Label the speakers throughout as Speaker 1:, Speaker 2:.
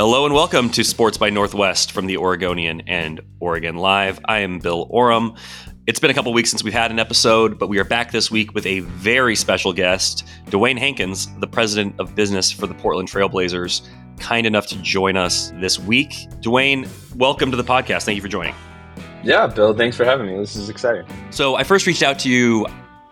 Speaker 1: Hello and welcome to Sports by Northwest from the Oregonian and Oregon Live. I am Bill Oram. It's been a couple weeks since we've had an episode, but we are back this week with a very special guest, Dewayne Hankins, the president of business for the Portland Trailblazers, kind enough to join us this week. Dewayne, welcome to the podcast. Thank you for joining.
Speaker 2: Yeah, Bill, thanks for having me. This is exciting.
Speaker 1: So, I first reached out to you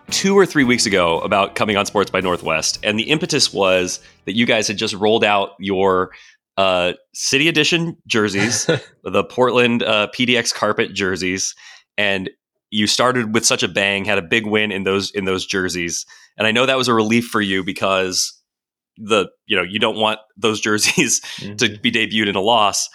Speaker 1: two or three weeks ago about coming on Sports by Northwest, and the impetus was that you guys had just rolled out your uh, City Edition jerseys, the Portland uh, PDX carpet jerseys, and you started with such a bang, had a big win in those in those jerseys, and I know that was a relief for you because the you know you don't want those jerseys mm-hmm. to be debuted in a loss.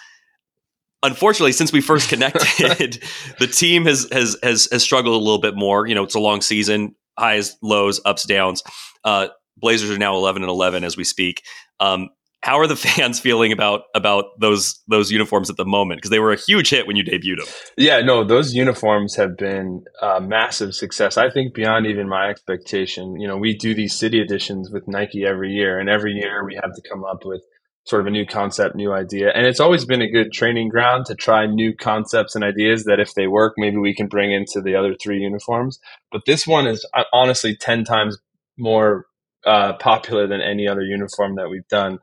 Speaker 1: Unfortunately, since we first connected, the team has has has has struggled a little bit more. You know, it's a long season, highs, lows, ups, downs. Uh, Blazers are now eleven and eleven as we speak. Um, how are the fans feeling about about those those uniforms at the moment? Because they were a huge hit when you debuted them.
Speaker 2: Yeah, no, those uniforms have been a massive success. I think beyond even my expectation. You know, we do these city editions with Nike every year, and every year we have to come up with sort of a new concept, new idea, and it's always been a good training ground to try new concepts and ideas that if they work, maybe we can bring into the other three uniforms. But this one is uh, honestly ten times more uh, popular than any other uniform that we've done.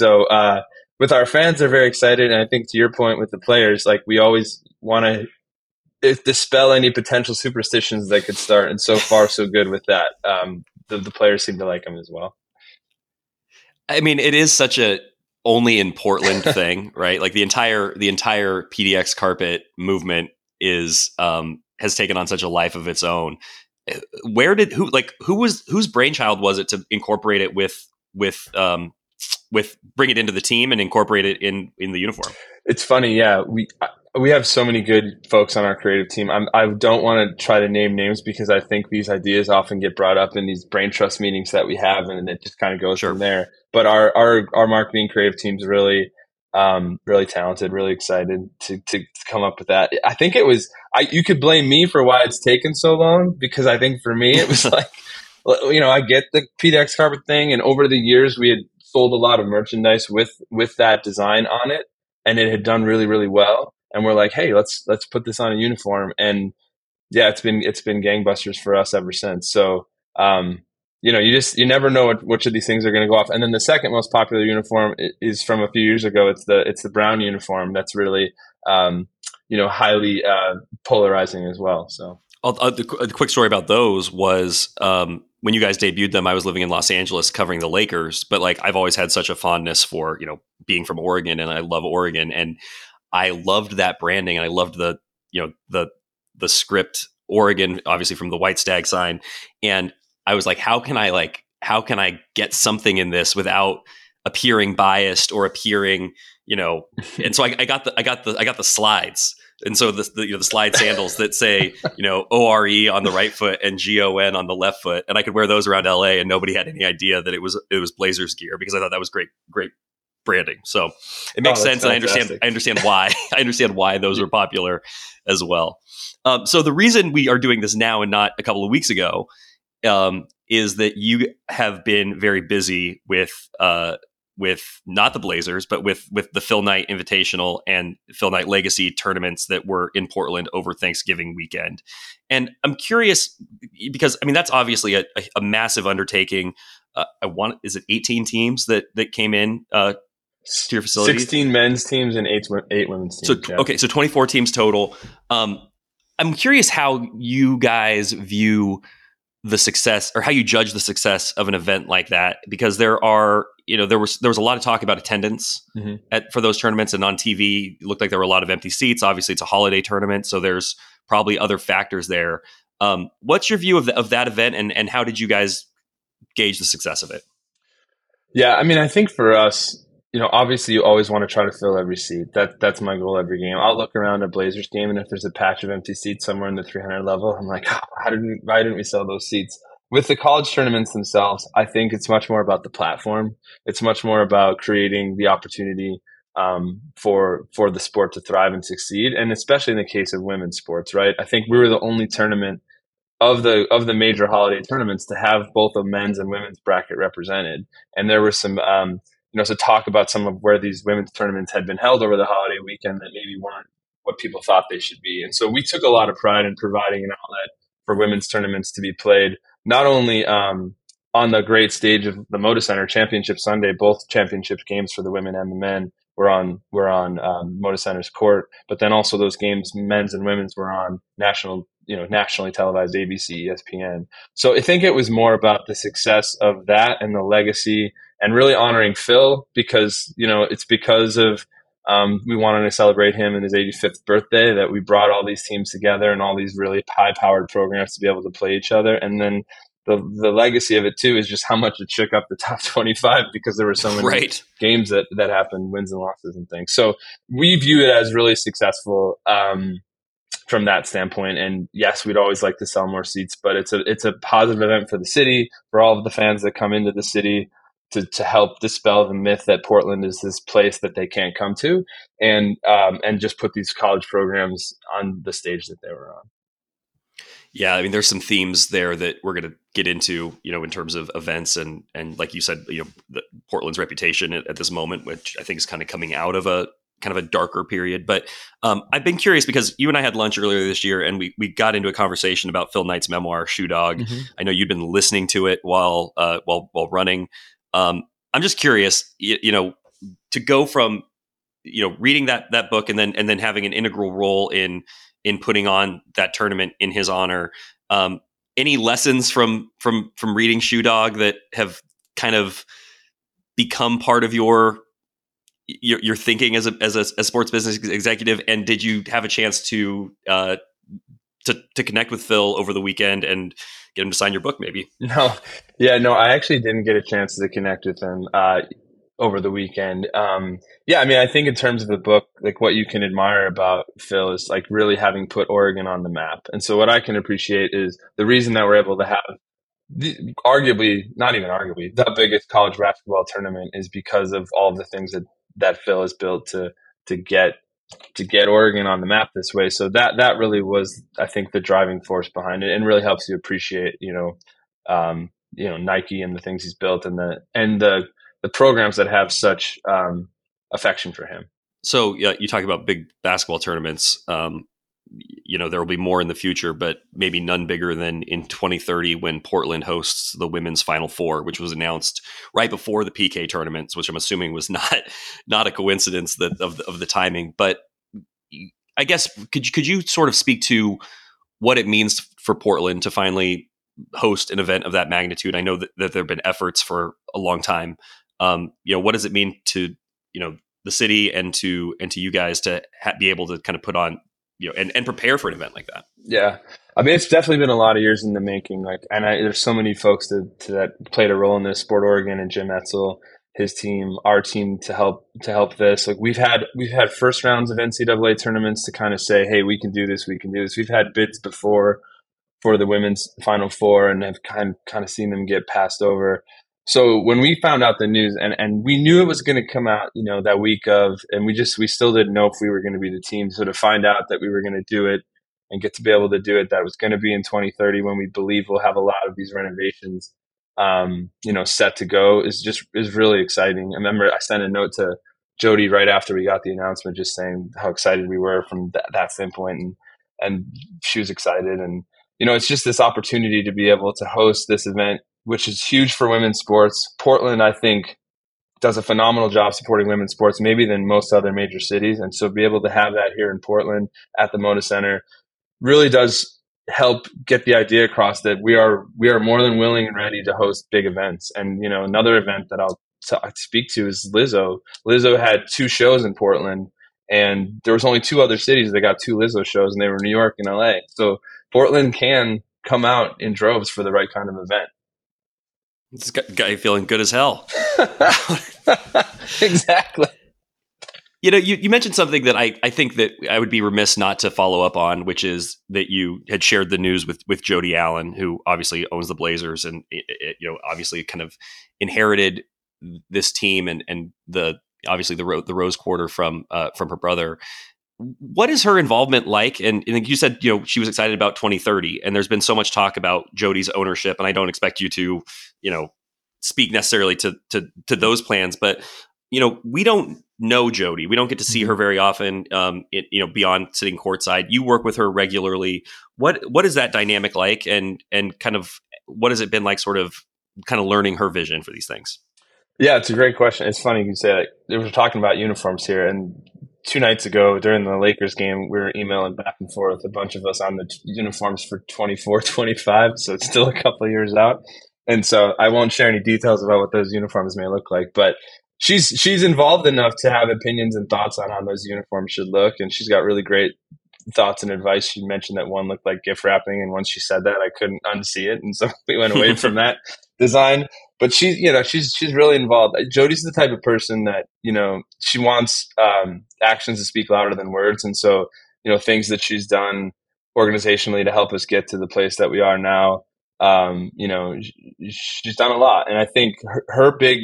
Speaker 2: So uh, with our fans, they're very excited, and I think to your point with the players, like we always want to dispel any potential superstitions that could start. And so far, so good with that. Um, the, the players seem to like them as well.
Speaker 1: I mean, it is such a only in Portland thing, right? Like the entire the entire PDX carpet movement is um, has taken on such a life of its own. Where did who like who was whose brainchild was it to incorporate it with with um, with bring it into the team and incorporate it in in the uniform.
Speaker 2: It's funny, yeah. We we have so many good folks on our creative team. I'm, I do not want to try to name names because I think these ideas often get brought up in these brain trust meetings that we have, and it just kind of goes sure. from there. But our our our marketing creative team's really um, really talented, really excited to, to come up with that. I think it was I you could blame me for why it's taken so long because I think for me it was like you know I get the PDX carpet thing, and over the years we had sold a lot of merchandise with with that design on it, and it had done really really well. And we're like, hey, let's let's put this on a uniform, and yeah, it's been it's been gangbusters for us ever since. So um, you know, you just you never know what, which of these things are going to go off. And then the second most popular uniform is from a few years ago. It's the it's the brown uniform. That's really um, you know highly uh, polarizing as well. So.
Speaker 1: Uh, the, the, quick story about those was um, when you guys debuted them, I was living in Los Angeles covering the Lakers, but like I've always had such a fondness for, you know, being from Oregon and I love Oregon and I loved that branding and I loved the, you know, the the script Oregon obviously from the white stag sign and I was like how can I like how can I get something in this without appearing biased or appearing, you know, and so I, I got the I got the I got the slides and so the, the, you know the slide sandals that say you know ore on the right foot and gon on the left foot. And i could wear those around la and nobody had any idea that it was it was blazers gear because i thought that was great great branding. So it makes oh, sense. And i understand i understand why i understand why those were popular as well. Um, so the reason we are doing this now and not a couple of weeks ago um, is that you have been very busy with uh, with not the Blazers, but with with the Phil Knight Invitational and Phil Knight Legacy tournaments that were in Portland over Thanksgiving weekend. And I'm curious because I mean that's obviously a, a massive undertaking. Uh, I want is it 18 teams that that came in uh, to your facility?
Speaker 2: 16 men's teams and eight eight women's
Speaker 1: teams. So yeah. okay, so 24 teams total. Um, I'm curious how you guys view the success or how you judge the success of an event like that because there are you know there was there was a lot of talk about attendance mm-hmm. at for those tournaments and on TV it looked like there were a lot of empty seats. Obviously it's a holiday tournament so there's probably other factors there. Um, what's your view of, the, of that event and and how did you guys gauge the success of it?
Speaker 2: Yeah I mean I think for us you know, obviously you always want to try to fill every seat. That that's my goal every game. I'll look around a Blazers game, and if there's a patch of empty seats somewhere in the 300 level, I'm like, how did we, why didn't we sell those seats? With the college tournaments themselves, I think it's much more about the platform. It's much more about creating the opportunity um, for for the sport to thrive and succeed, and especially in the case of women's sports, right? I think we were the only tournament of the of the major holiday tournaments to have both a men's and women's bracket represented, and there were some. Um, you know, to talk about some of where these women's tournaments had been held over the holiday weekend that maybe weren't what people thought they should be. And so we took a lot of pride in providing an outlet for women's tournaments to be played, not only um, on the great stage of the Moda Center Championship Sunday, both championship games for the women and the men were on were on um, Moda Center's court, but then also those games, men's and women's, were on national you know nationally televised ABC, ESPN. So I think it was more about the success of that and the legacy, and really honoring Phil because you know it's because of um, we wanted to celebrate him and his 85th birthday that we brought all these teams together and all these really high powered programs to be able to play each other, and then. The, the legacy of it too is just how much it shook up the top 25 because there were so many
Speaker 1: right.
Speaker 2: games that, that happened, wins and losses and things. So we view it as really successful. Um, from that standpoint. And yes, we'd always like to sell more seats, but it's a it's a positive event for the city, for all of the fans that come into the city to, to help dispel the myth that Portland is this place that they can't come to, and um, and just put these college programs on the stage that they were on.
Speaker 1: Yeah, I mean, there's some themes there that we're going to get into, you know, in terms of events and and like you said, you know, Portland's reputation at, at, this moment, which I think is kind of coming out of a kind of a darker period. But um, I've been curious because you and I had lunch earlier this year, and we we got into a conversation about Phil Knight's memoir, Shoe Dog. Mm-hmm. I know you'd been listening to it while uh, while while running. Um, I'm just curious, you, you, know, to go from you know reading that that book and then and then having an integral role in in putting on that tournament in his honor. Um, any lessons from from from reading Shoe Dog that have kind of become part of your your, your thinking as a as a, a, sports business executive, and did you have a chance to uh, to to connect with Phil over the weekend and get him to sign your book? Maybe.
Speaker 2: No, yeah, no, I actually didn't get a chance to connect with him uh, over the weekend. Um, yeah, I mean, I think in terms of the book, like what you can admire about Phil is like really having put Oregon on the map. And so, what I can appreciate is the reason that we're able to have the, arguably, not even arguably, the biggest college basketball tournament is because of all the things that that Phil has built to to get to get Oregon on the map this way. So that that really was, I think, the driving force behind it, and really helps you appreciate, you know, um, you know, Nike and the things he's built, and the and the the programs that have such um, affection for him.
Speaker 1: So yeah, you talk about big basketball tournaments. Um, you know there will be more in the future, but maybe none bigger than in 2030 when Portland hosts the women's Final Four, which was announced right before the PK tournaments, which I'm assuming was not not a coincidence that of the, of the timing. But I guess could you, could you sort of speak to what it means for Portland to finally host an event of that magnitude? I know that, that there have been efforts for a long time. Um, you know, what does it mean to you know the city and to and to you guys to ha- be able to kind of put on you know and, and prepare for an event like that.
Speaker 2: Yeah. I mean it's definitely been a lot of years in the making like and I, there's so many folks that, that played a role in this sport oregon and jim etzel his team our team to help to help this. Like we've had we've had first rounds of ncaa tournaments to kind of say hey we can do this we can do this. We've had bids before for the women's final four and have kind kind of seen them get passed over so when we found out the news and, and we knew it was going to come out you know that week of and we just we still didn't know if we were going to be the team. So to find out that we were going to do it and get to be able to do it that was going to be in 2030 when we believe we'll have a lot of these renovations um, you know set to go is just is really exciting. I remember i sent a note to jody right after we got the announcement just saying how excited we were from that, that standpoint and and she was excited. And you know it's just this opportunity to be able to host this event which is huge for women's sports. Portland, I think, does a phenomenal job supporting women's sports, maybe than most other major cities. And so, be able to have that here in Portland at the Moda Center really does help get the idea across that we are we are more than willing and ready to host big events. And you know, another event that I'll speak to is Lizzo. Lizzo had two shows in Portland, and there was only two other cities that got two Lizzo shows, and they were New York and LA. So Portland can come out in droves for the right kind of event.
Speaker 1: This guy feeling good as hell.
Speaker 2: exactly.
Speaker 1: You know, you, you mentioned something that I, I think that I would be remiss not to follow up on, which is that you had shared the news with with Jody Allen, who obviously owns the Blazers, and it, you know, obviously kind of inherited this team and and the obviously the the Rose Quarter from uh, from her brother what is her involvement like? And, and you said, you know, she was excited about 2030, and there's been so much talk about Jody's ownership, and I don't expect you to, you know, speak necessarily to to to those plans, but you know, we don't know Jody. We don't get to see her mm-hmm. very often. Um, it, you know, beyond sitting courtside, you work with her regularly. What what is that dynamic like, and and kind of what has it been like, sort of, kind of learning her vision for these things?
Speaker 2: Yeah, it's a great question. It's funny you say that. We were talking about uniforms here, and two nights ago during the Lakers game, we were emailing back and forth, a bunch of us on the t- uniforms for 24, 25. So it's still a couple years out. And so I won't share any details about what those uniforms may look like, but she's she's involved enough to have opinions and thoughts on how those uniforms should look, and she's got really great thoughts and advice. She mentioned that one looked like gift wrapping, and once she said that, I couldn't unsee it, and so we went away from that design. But she's you know she's she's really involved. Jody's the type of person that you know she wants um, actions to speak louder than words, and so you know things that she's done organizationally to help us get to the place that we are now um, you know, she's done a lot, and I think her, her, big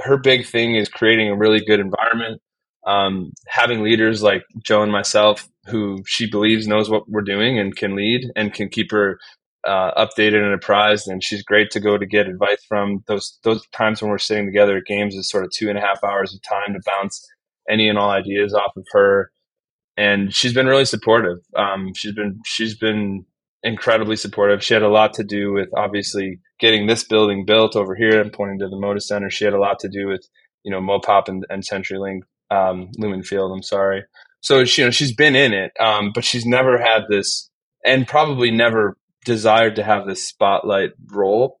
Speaker 2: her big thing is creating a really good environment. Um, having leaders like Joe and myself, who she believes knows what we're doing and can lead and can keep her uh, updated and apprised. And she's great to go to get advice from. Those those times when we're sitting together at games is sort of two and a half hours of time to bounce any and all ideas off of her. And she's been really supportive. Um, she's been she's been incredibly supportive. She had a lot to do with obviously getting this building built over here. I'm pointing to the Moda Center. She had a lot to do with you know Mopop and, and CenturyLink, um, Lumen Field. I'm sorry. So she, you know she's been in it, um, but she's never had this, and probably never desired to have this spotlight role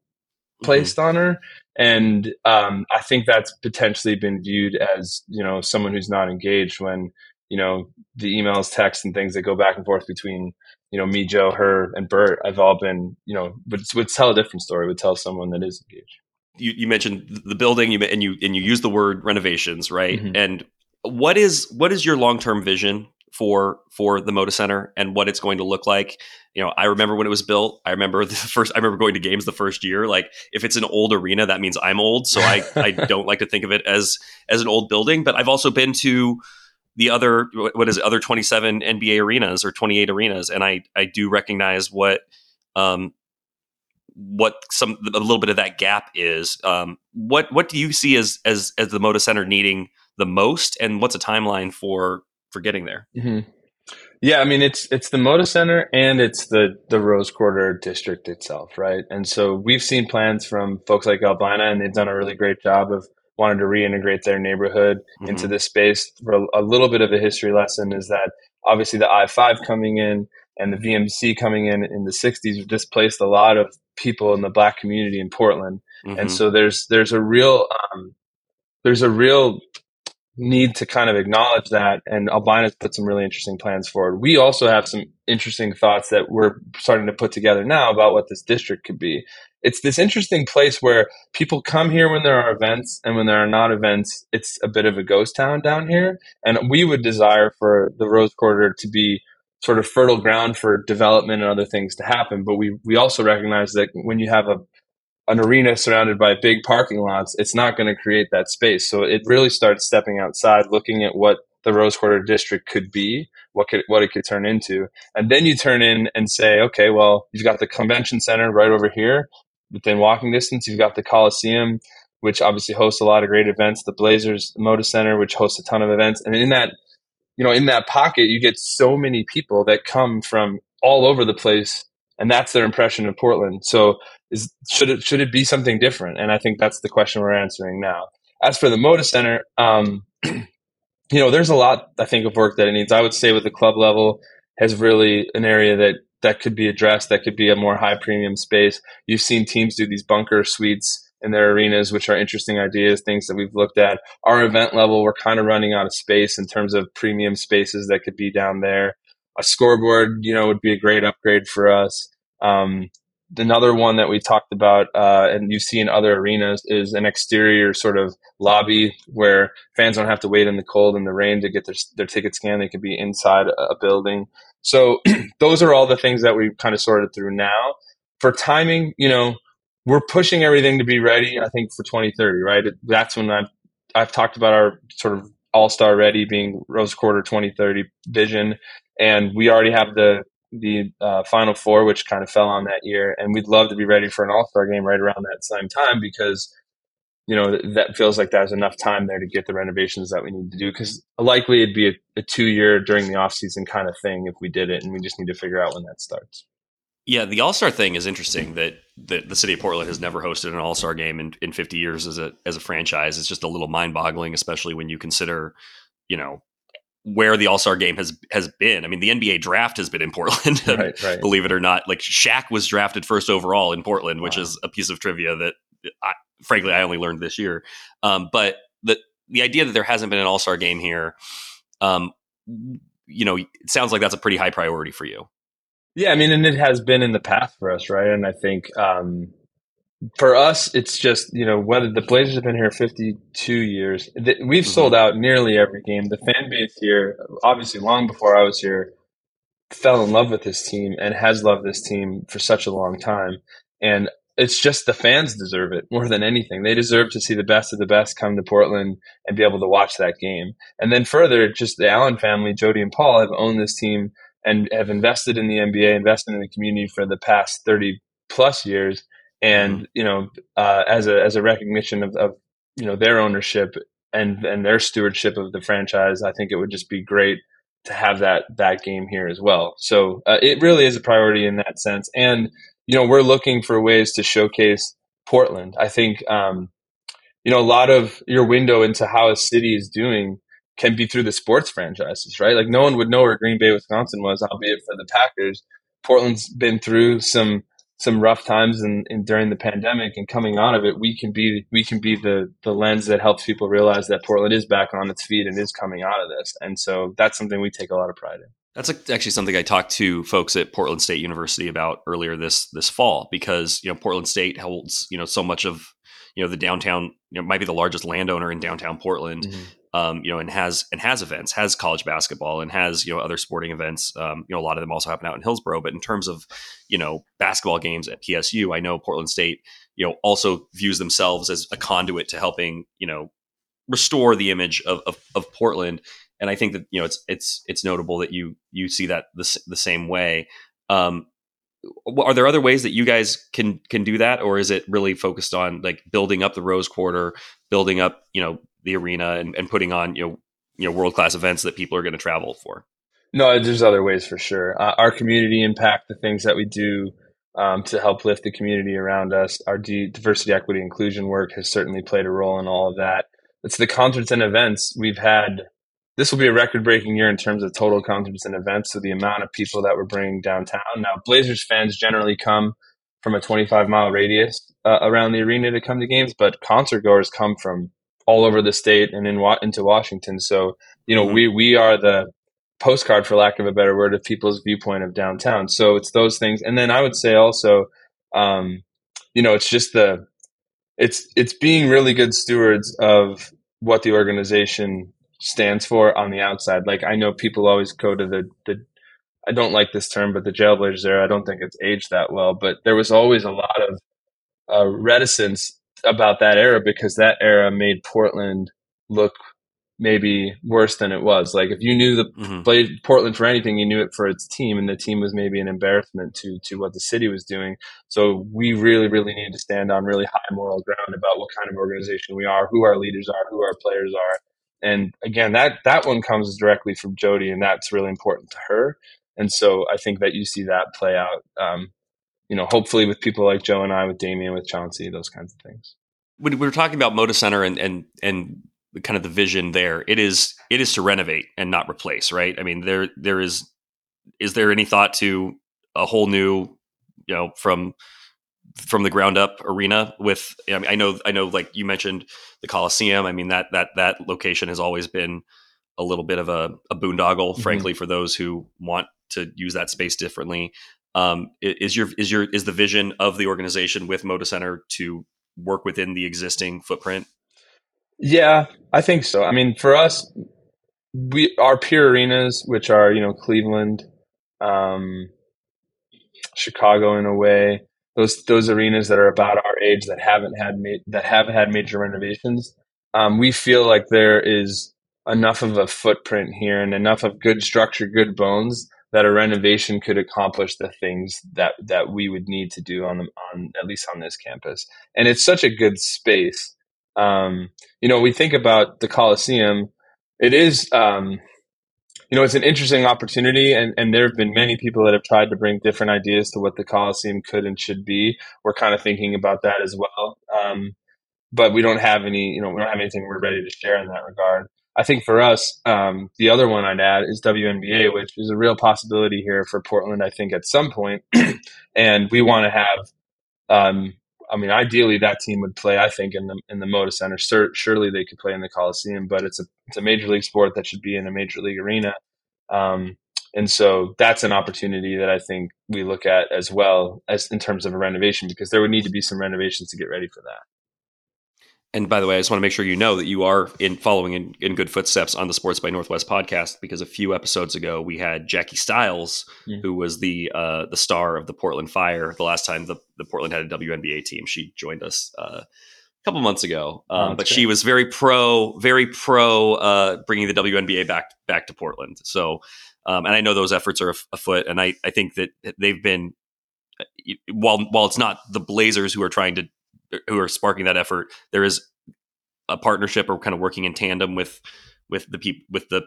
Speaker 2: placed mm-hmm. on her. And um, I think that's potentially been viewed as you know someone who's not engaged when you know the emails, texts, and things that go back and forth between you know, me, Joe, her, and Bert, I've all been, you know, would would tell a different story. Would tell someone that is engaged.
Speaker 1: You, you mentioned the building, you and you and you use the word renovations, right? Mm-hmm. And what is what is your long term vision for for the Moda Center and what it's going to look like? You know, I remember when it was built. I remember the first. I remember going to games the first year. Like, if it's an old arena, that means I'm old. So I I don't like to think of it as as an old building. But I've also been to the other what is it, other 27 NBA arenas or 28 arenas and I I do recognize what um what some a little bit of that gap is um what what do you see as as as the Moda Center needing the most and what's a timeline for for getting there
Speaker 2: mm-hmm. Yeah, I mean it's it's the Moda Center and it's the the Rose Quarter district itself, right? And so we've seen plans from folks like Albina, and they've done a really great job of wanted to reintegrate their neighborhood mm-hmm. into this space. For a, a, little bit of a history lesson is that obviously the I five coming in and the VMC coming in in the '60s displaced a lot of people in the Black community in Portland, mm-hmm. and so there's there's a real um, there's a real need to kind of acknowledge that. And Albina's put some really interesting plans forward. We also have some interesting thoughts that we're starting to put together now about what this district could be it's this interesting place where people come here when there are events and when there are not events it's a bit of a ghost town down here and we would desire for the rose quarter to be sort of fertile ground for development and other things to happen but we we also recognize that when you have a an arena surrounded by big parking lots it's not going to create that space so it really starts stepping outside looking at what the Rose Quarter district could be, what could what it could turn into, and then you turn in and say, okay, well, you've got the convention center right over here within walking distance. You've got the Coliseum, which obviously hosts a lot of great events. The Blazers Moda Center, which hosts a ton of events, and in that, you know, in that pocket, you get so many people that come from all over the place, and that's their impression of Portland. So, is should it should it be something different? And I think that's the question we're answering now. As for the Moda Center, um, you know, there's a lot I think of work that it needs. I would say with the club level has really an area that that could be addressed that could be a more high premium space you've seen teams do these bunker suites in their arenas which are interesting ideas things that we've looked at our event level we're kind of running out of space in terms of premium spaces that could be down there a scoreboard you know would be a great upgrade for us um, another one that we talked about uh, and you see in other arenas is an exterior sort of lobby where fans don't have to wait in the cold and the rain to get their, their ticket scanned they could be inside a building so those are all the things that we've kind of sorted through now. For timing, you know, we're pushing everything to be ready. I think for 2030, right? That's when I've I've talked about our sort of all star ready being Rose Quarter 2030 vision, and we already have the the uh, Final Four, which kind of fell on that year, and we'd love to be ready for an All Star game right around that same time because you know, that feels like there's enough time there to get the renovations that we need to do. Because likely it'd be a, a two year during the off season kind of thing if we did it, and we just need to figure out when that starts.
Speaker 1: Yeah, the All Star thing is interesting. That that the city of Portland has never hosted an All Star game in, in 50 years as a as a franchise. It's just a little mind boggling, especially when you consider, you know, where the All Star game has has been. I mean, the NBA draft has been in Portland, right, right. believe it or not. Like Shaq was drafted first overall in Portland, which wow. is a piece of trivia that I, frankly, I only learned this year. Um, but the the idea that there hasn't been an All Star game here, um, you know, it sounds like that's a pretty high priority for you.
Speaker 2: Yeah, I mean, and it has been in the past for us, right? And I think um, for us, it's just you know whether the Blazers have been here 52 years, we've mm-hmm. sold out nearly every game. The fan base here, obviously, long before I was here, fell in love with this team and has loved this team for such a long time. And it's just the fans deserve it more than anything. They deserve to see the best of the best come to Portland and be able to watch that game. And then further, just the Allen family, Jody and Paul, have owned this team and have invested in the NBA, invested in the community for the past 30 plus years. And, mm-hmm. you know, uh, as a, as a recognition of, of, you know, their ownership and, and their stewardship of the franchise, I think it would just be great to have that, that game here as well. So uh, it really is a priority in that sense. And, you know, we're looking for ways to showcase Portland. I think, um, you know, a lot of your window into how a city is doing can be through the sports franchises, right? Like no one would know where Green Bay, Wisconsin was, albeit for the Packers. Portland's been through some some rough times in, during the pandemic and coming out of it, we can be we can be the the lens that helps people realize that Portland is back on its feet and is coming out of this. And so that's something we take a lot of pride in.
Speaker 1: That's actually something I talked to folks at Portland State University about earlier this this fall because you know Portland State holds you know so much of you know the downtown you know might be the largest landowner in downtown Portland. Mm-hmm. Um, you know, and has and has events, has college basketball, and has you know other sporting events. Um, you know, a lot of them also happen out in Hillsboro. But in terms of you know basketball games at PSU, I know Portland State you know also views themselves as a conduit to helping you know restore the image of, of, of Portland and I think that you know it's it's it's notable that you you see that the, the same way. Um, are there other ways that you guys can can do that, or is it really focused on like building up the Rose Quarter, building up you know the arena, and, and putting on you know you know world class events that people are going to travel for?
Speaker 2: No, there's other ways for sure. Uh, our community impact, the things that we do um, to help lift the community around us, our diversity, equity, inclusion work has certainly played a role in all of that. It's the concerts and events we've had this will be a record breaking year in terms of total concerts and events. So the amount of people that we're bringing downtown. Now, Blazers fans generally come from a 25 mile radius uh, around the arena to come to games, but concert goers come from all over the state and in into Washington. So you know, mm-hmm. we we are the postcard, for lack of a better word, of people's viewpoint of downtown. So it's those things, and then I would say also, um, you know, it's just the it's it's being really good stewards of what the organization stands for on the outside. Like I know people always go to the the I don't like this term, but the Jailblazers era. I don't think it's aged that well, but there was always a lot of uh, reticence about that era because that era made Portland look maybe worse than it was. Like if you knew the mm-hmm. played Portland for anything, you knew it for its team, and the team was maybe an embarrassment to to what the city was doing. So we really, really need to stand on really high moral ground about what kind of organization we are, who our leaders are, who our players are, and again, that that one comes directly from Jody, and that's really important to her. And so I think that you see that play out. Um, you know, hopefully with people like Joe and I, with Damian, with Chauncey, those kinds of things.
Speaker 1: When we were talking about Moda Center and and and kind of the vision there, it is it is to renovate and not replace, right? I mean, there there is is there any thought to a whole new, you know, from from the ground up arena with I, mean, I know I know like you mentioned the Coliseum. I mean that that that location has always been a little bit of a, a boondoggle, mm-hmm. frankly, for those who want to use that space differently. Um, is your is your is the vision of the organization with Moda Center to work within the existing footprint?
Speaker 2: Yeah, I think so. I mean, for us, we our peer arenas, which are you know Cleveland, um, Chicago in a way, those those arenas that are about our age that haven't had ma- that have had major renovations, um, we feel like there is enough of a footprint here and enough of good structure, good bones that a renovation could accomplish the things that that we would need to do on the, on at least on this campus. And it's such a good space Um, you know, we think about the Coliseum. It is, um, you know, it's an interesting opportunity, and, and there have been many people that have tried to bring different ideas to what the Coliseum could and should be. We're kind of thinking about that as well, um, but we don't have any, you know, we don't have anything we're ready to share in that regard. I think for us, um, the other one I'd add is WNBA, which is a real possibility here for Portland. I think at some point, and we want to have. Um, I mean, ideally, that team would play. I think in the in the Moda Center. surely they could play in the Coliseum, but it's a it's a major league sport that should be in a major league arena. Um, and so that's an opportunity that I think we look at as well as in terms of a renovation because there would need to be some renovations to get ready for that
Speaker 1: and by the way, I just want to make sure you know that you are in following in, in, good footsteps on the Sports by Northwest podcast because a few episodes ago we had Jackie Stiles, mm. who was the uh, the star of the Portland Fire. The last time the, the Portland had a WNBA team, she joined us uh, a couple months ago. Um, oh, but great. she was very pro, very pro uh, bringing the WNBA back back to Portland. So, um, and I know those efforts are afoot, and I I think that they've been uh, while while it's not the Blazers who are trying to who are sparking that effort. There is a partnership or kind of working in tandem with with the people with the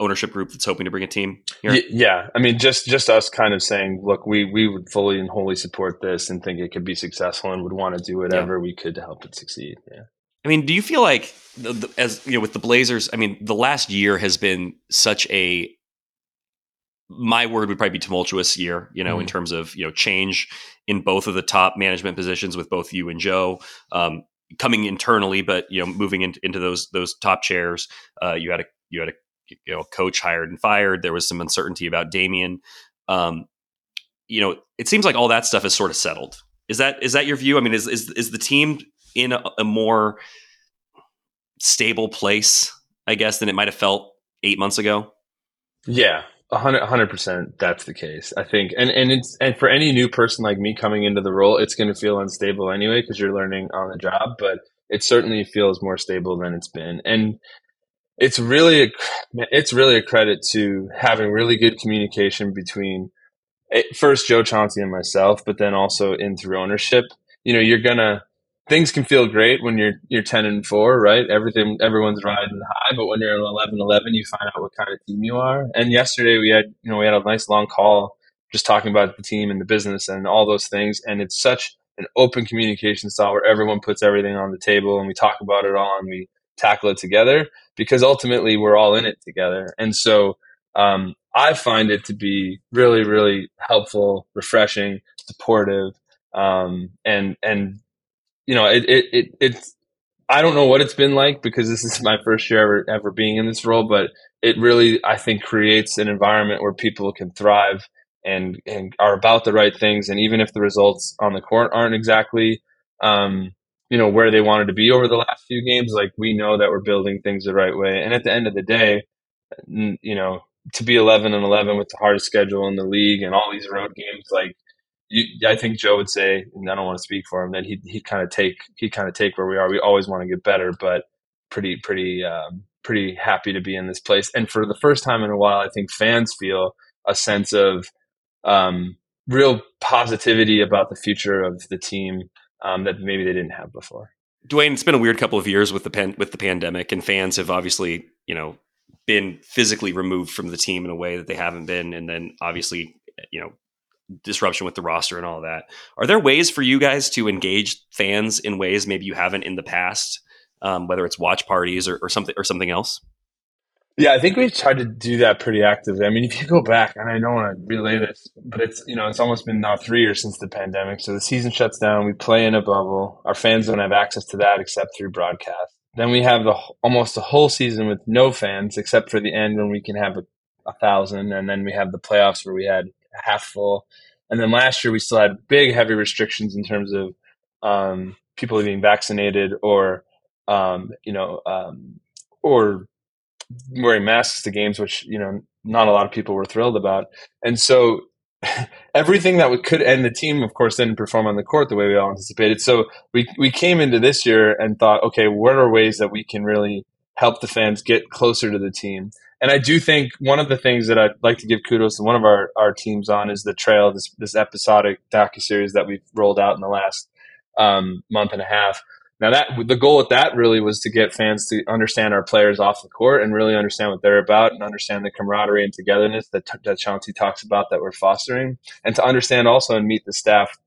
Speaker 1: ownership group that's hoping to bring a team here?
Speaker 2: Yeah, I mean, just just us kind of saying, look, we we would fully and wholly support this and think it could be successful and would want to do whatever yeah. we could to help it succeed. Yeah.
Speaker 1: I mean, do you feel like the, the, as you know with the Blazers? I mean, the last year has been such a my word would probably be tumultuous year, you know, mm. in terms of you know change in both of the top management positions with both you and Joe. Um, coming internally, but you know, moving into, into those those top chairs. Uh, you had a you had a you know coach hired and fired. There was some uncertainty about Damian. Um, you know, it seems like all that stuff is sort of settled. Is that is that your view? I mean, is is is the team in a, a more stable place, I guess, than it might have felt eight months ago?
Speaker 2: Yeah, hundred percent. That's the case. I think, and and it's and for any new person like me coming into the role, it's going to feel unstable anyway because you're learning on the job. But it certainly feels more stable than it's been, and it's really a, it's really a credit to having really good communication between eh, first Joe Chauncey and myself, but then also in through ownership. You know, you're gonna things can feel great when you're you're 10 and 4 right? Everything everyone's riding high but when you're 11 11 you find out what kind of team you are. And yesterday we had you know we had a nice long call just talking about the team and the business and all those things. And it's such an open communication style where everyone puts everything on the table and we talk about it all and we tackle it together because ultimately we're all in it together. And so um, i find it to be really really helpful refreshing supportive um, and and you know, it, it, it, it's, I don't know what it's been like because this is my first year ever, ever being in this role, but it really, I think, creates an environment where people can thrive and, and are about the right things. And even if the results on the court aren't exactly, um, you know, where they wanted to be over the last few games, like we know that we're building things the right way. And at the end of the day, you know, to be 11 and 11 with the hardest schedule in the league and all these road games, like you, I think Joe would say, and I don't want to speak for him, that he he kind of take he kind of take where we are. We always want to get better, but pretty pretty um, pretty happy to be in this place. And for the first time in a while, I think fans feel a sense of um, real positivity about the future of the team um, that maybe they didn't have before.
Speaker 1: Dewayne, it's been a weird couple of years with the with the pandemic, and fans have obviously you know been physically removed from the team in a way that they haven't been, and then obviously you know disruption with the roster and all that. Are there ways for you guys to engage fans in ways maybe you haven't in the past, um, whether it's watch parties or, or, something or something else?
Speaker 2: Yeah, I think we've tried to do that pretty actively. I mean, if you go back, and I don't want to relay this, but it's you know it's almost been now three years since the pandemic. So the season shuts down. We play in a bubble. Our fans don't have access to that except through broadcast. Then we have the almost a whole season with no fans except for the end when we can have a, a thousand, and then we have the playoffs where we had half full. And then last year we still had big, heavy restrictions in terms of um, people being vaccinated or, um, you know, um, or wearing masks to games, which you know not a lot of people were thrilled about. And so everything that we could, and the team, of course, didn't perform on the court the way we all anticipated. So we we came into this year and thought, okay, what are ways that we can really help the fans get closer to the team? And I do think one of the things that I'd like to give kudos to one of our, our teams on is the Trail, this this episodic docu series that we've rolled out in the last um, month and a half. now that the goal with that really was to get fans to understand our players off the court and really understand what they're about and understand the camaraderie and togetherness that, that Chauncey talks about that we're fostering, and to understand also and meet the staff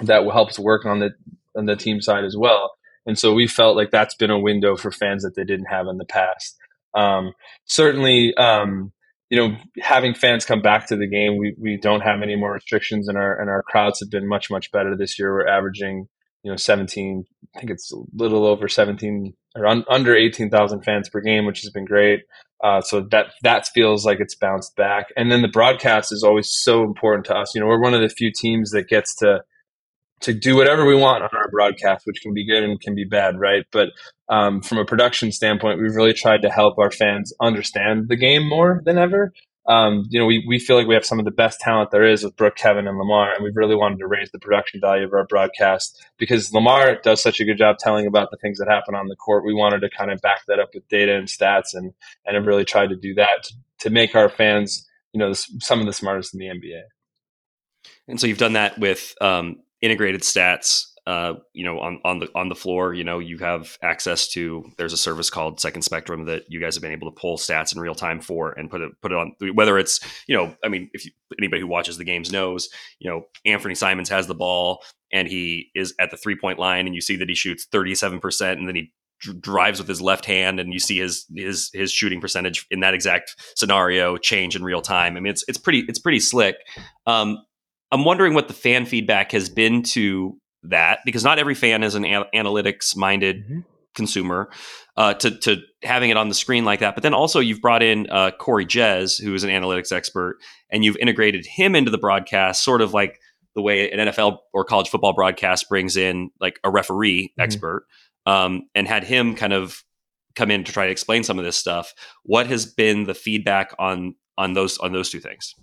Speaker 2: that helps work on the on the team side as well. And so we felt like that's been a window for fans that they didn't have in the past. Um, certainly, um, you know, having fans come back to the game, we, we don't have any more restrictions, and our and our crowds have been much much better this year. We're averaging, you know, 17. I think it's a little over 17 or un, under 18,000 fans per game, which has been great. Uh, so that that feels like it's bounced back. And then the broadcast is always so important to us. You know, we're one of the few teams that gets to to do whatever we want on our broadcast, which can be good and can be bad, right? But um, from a production standpoint, we've really tried to help our fans understand the game more than ever. Um, you know, we, we feel like we have some of the best talent there is with Brooke, Kevin, and Lamar, and we've really wanted to raise the production value of our broadcast because Lamar does such a good job telling about the things that happen on the court. We wanted to kind of back that up with data and stats, and and have really tried to do that to, to make our fans, you know, some of the smartest in the NBA.
Speaker 1: And so you've done that with um, integrated stats uh, you know on on the on the floor you know you have access to there's a service called second spectrum that you guys have been able to pull stats in real time for and put it put it on whether it's you know i mean if you, anybody who watches the games knows you know anfernee simons has the ball and he is at the three point line and you see that he shoots 37% and then he drives with his left hand and you see his his his shooting percentage in that exact scenario change in real time. I mean it's it's pretty it's pretty slick. Um, I'm wondering what the fan feedback has been to that because not every fan is an analytics minded mm-hmm. consumer uh, to, to having it on the screen like that. But then also you've brought in uh, Cory Jez, who is an analytics expert, and you've integrated him into the broadcast, sort of like the way an NFL or college football broadcast brings in like a referee mm-hmm. expert, um, and had him kind of come in to try to explain some of this stuff. What has been the feedback on on those on those two things?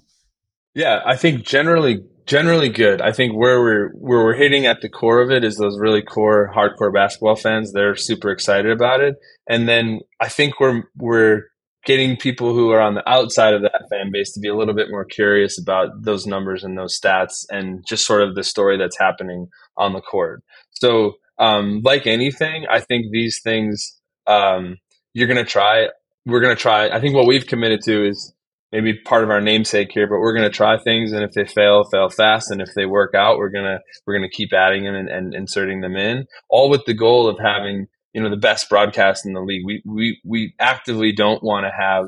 Speaker 2: Yeah, I think generally generally good. I think where we're where we're hitting at the core of it is those really core hardcore basketball fans. They're super excited about it, and then I think we're we're getting people who are on the outside of that fan base to be a little bit more curious about those numbers and those stats and just sort of the story that's happening on the court. So, um, like anything, I think these things um, you're going to try. We're going to try. I think what we've committed to is maybe part of our namesake here, but we're going to try things, and if they fail, fail fast, and if they work out, we're gonna we're gonna keep adding them and, and inserting them in, all with the goal of having you know the best broadcast in the league. We we we actively don't want to have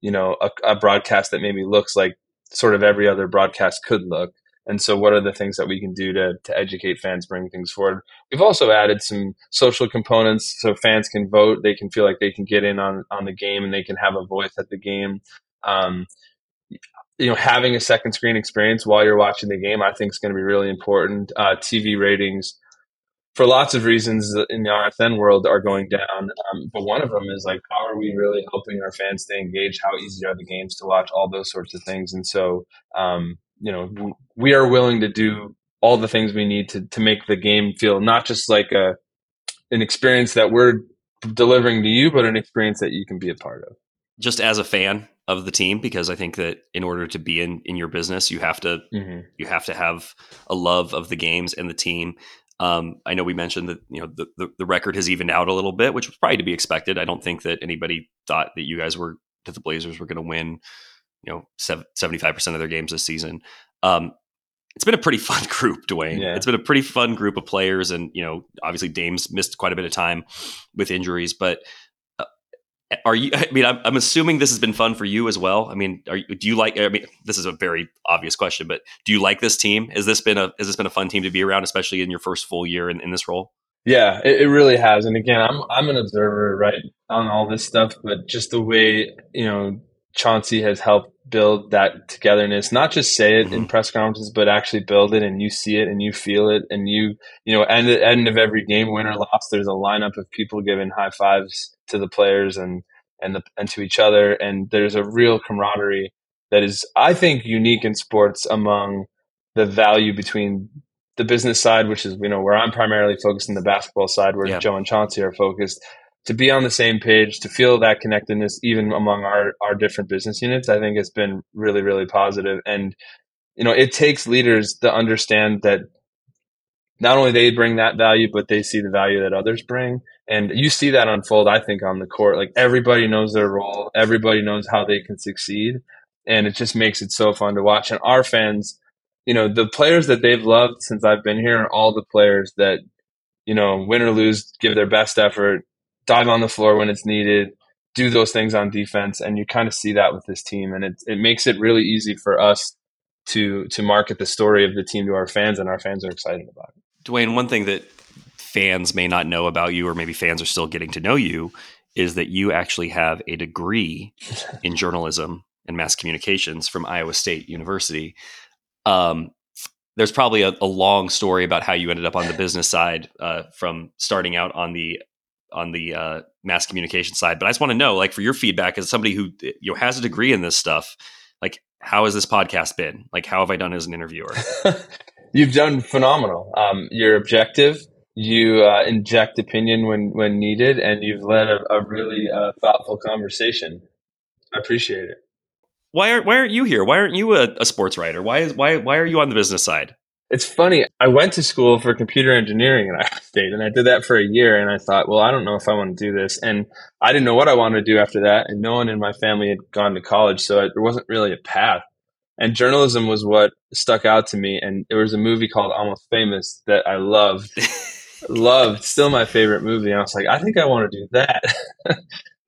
Speaker 2: you know a, a broadcast that maybe looks like sort of every other broadcast could look. And so, what are the things that we can do to, to educate fans, bring things forward? We've also added some social components so fans can vote. They can feel like they can get in on, on the game and they can have a voice at the game. Um, you know, having a second screen experience while you're watching the game, I think is going to be really important. Uh, TV ratings, for lots of reasons in the RSN world, are going down. Um, but one of them is like, how are we really helping our fans stay engaged? How easy are the games to watch? All those sorts of things. And so, um, you know, we are willing to do all the things we need to to make the game feel not just like a an experience that we're delivering to you, but an experience that you can be a part of.
Speaker 1: Just as a fan, of the team because I think that in order to be in in your business, you have to mm-hmm. you have to have a love of the games and the team. Um, I know we mentioned that you know the, the, the record has evened out a little bit, which was probably to be expected. I don't think that anybody thought that you guys were that the Blazers were going to win, you know, seventy five percent of their games this season. Um, it's been a pretty fun group, Dewayne. Yeah. It's been a pretty fun group of players, and you know, obviously Dame's missed quite a bit of time with injuries, but are you i mean I'm, I'm, assuming this has been fun for you as well. I mean are, do you like i mean this is a very obvious question but do you like this team? Has this been a has this been a fun team to be around especially in your first full year in, in this role?
Speaker 2: Yeah it, it really has. And again i'm i'm an observer right on all this stuff but just the way you know chauncey has helped build that togetherness not just say it mm-hmm. in press conferences but actually build it and you see it and you feel it and you you know end the end of every game win or loss there's a lineup of people giving high fives to the players and and the and to each other and there's a real camaraderie that is i think unique in sports among the value between the business side which is you know where i'm primarily focused in the basketball side where yeah. joe and chauncey are focused to be on the same page to feel that connectedness even among our our different business units i think has been really really positive and you know it takes leaders to understand that not only they bring that value, but they see the value that others bring. And you see that unfold, I think, on the court. Like everybody knows their role, everybody knows how they can succeed. And it just makes it so fun to watch. And our fans, you know, the players that they've loved since I've been here are all the players that, you know, win or lose, give their best effort, dive on the floor when it's needed, do those things on defense. And you kind of see that with this team. And it, it makes it really easy for us to to market the story of the team to our fans, and our fans are excited about it.
Speaker 1: Dewayne, one thing that fans may not know about you, or maybe fans are still getting to know you, is that you actually have a degree in journalism and mass communications from Iowa State University. Um, there's probably a, a, long story about how you ended up on the business side uh, from starting out on the on the uh, mass communication side. But I just want to know, like, for your feedback as somebody who you know has a degree in this stuff, like, how has this podcast been? Like, how have I done as an interviewer?
Speaker 2: You've done phenomenal. Um, you're objective. You uh, inject opinion when when needed, and you've led a, a really uh, thoughtful conversation. I appreciate it.
Speaker 1: Why aren't Why aren't you here? Why aren't you a, a sports writer? Why is Why Why are you on the business side?
Speaker 2: It's funny. I went to school for computer engineering in Iowa State, and I did that for a year. And I thought, well, I don't know if I want to do this. And I didn't know what I wanted to do after that. And no one in my family had gone to college, so there wasn't really a path and journalism was what stuck out to me. And there was a movie called Almost Famous that I loved, loved, still my favorite movie. And I was like, I think I want to do that.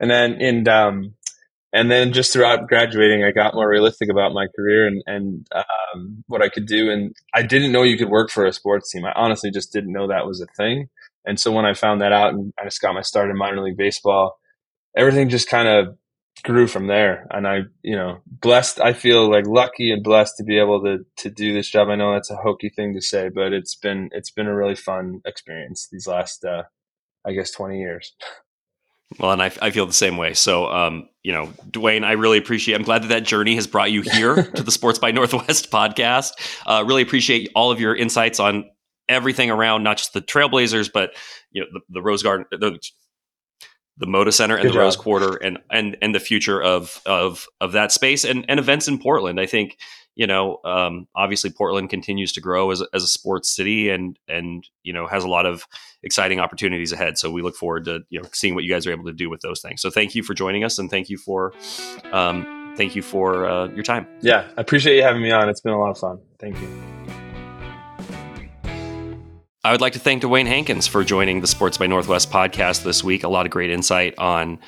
Speaker 2: and then, and um, and then just throughout graduating, I got more realistic about my career and and um, what I could do. And I didn't know you could work for a sports team. I honestly just didn't know that was a thing. And so when I found that out, and I just got my start in minor league baseball, everything just kind of grew from there. And I, you know, blessed. I feel like lucky and blessed to be able to to do this job. I know that's a hokey thing to say, but it's been it's been a really fun experience these last, uh, I guess, twenty years.
Speaker 1: Well, and I, I feel the same way. So, um, you know, Dewayne, I really appreciate. I'm glad that that journey has brought you here to the Sports by Northwest podcast. Uh, really appreciate all of your insights on everything around not just the Trailblazers, but you know, the, the Rose Garden, the the Moda Center and Good the job. Rose Quarter and and and the future of of of that space and and events in Portland. I think you know um, obviously Portland continues to grow as a, as a sports city and and you know has a lot of exciting opportunities ahead. So we look forward to you know seeing what you guys are able to do with those things. So thank you for joining us and thank you for um, thank you for uh, your time.
Speaker 2: Yeah, I appreciate you having me on. It's been a lot of fun. Thank you.
Speaker 1: I would like to thank Dewayne Hankins for joining the Sports by Northwest podcast this week. A lot of great insight on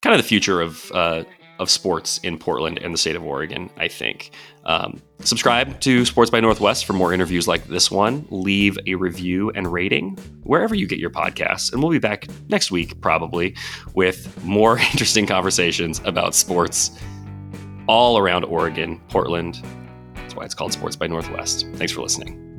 Speaker 1: kind of the future of uh, of sports in Portland and the state of Oregon. I think. Um, subscribe to Sports by Northwest for more interviews like this one. Leave a review and rating wherever you get your podcasts, and we'll be back next week probably with more interesting conversations about sports all around Oregon, Portland. That's why it's called Sports by Northwest. Thanks for listening.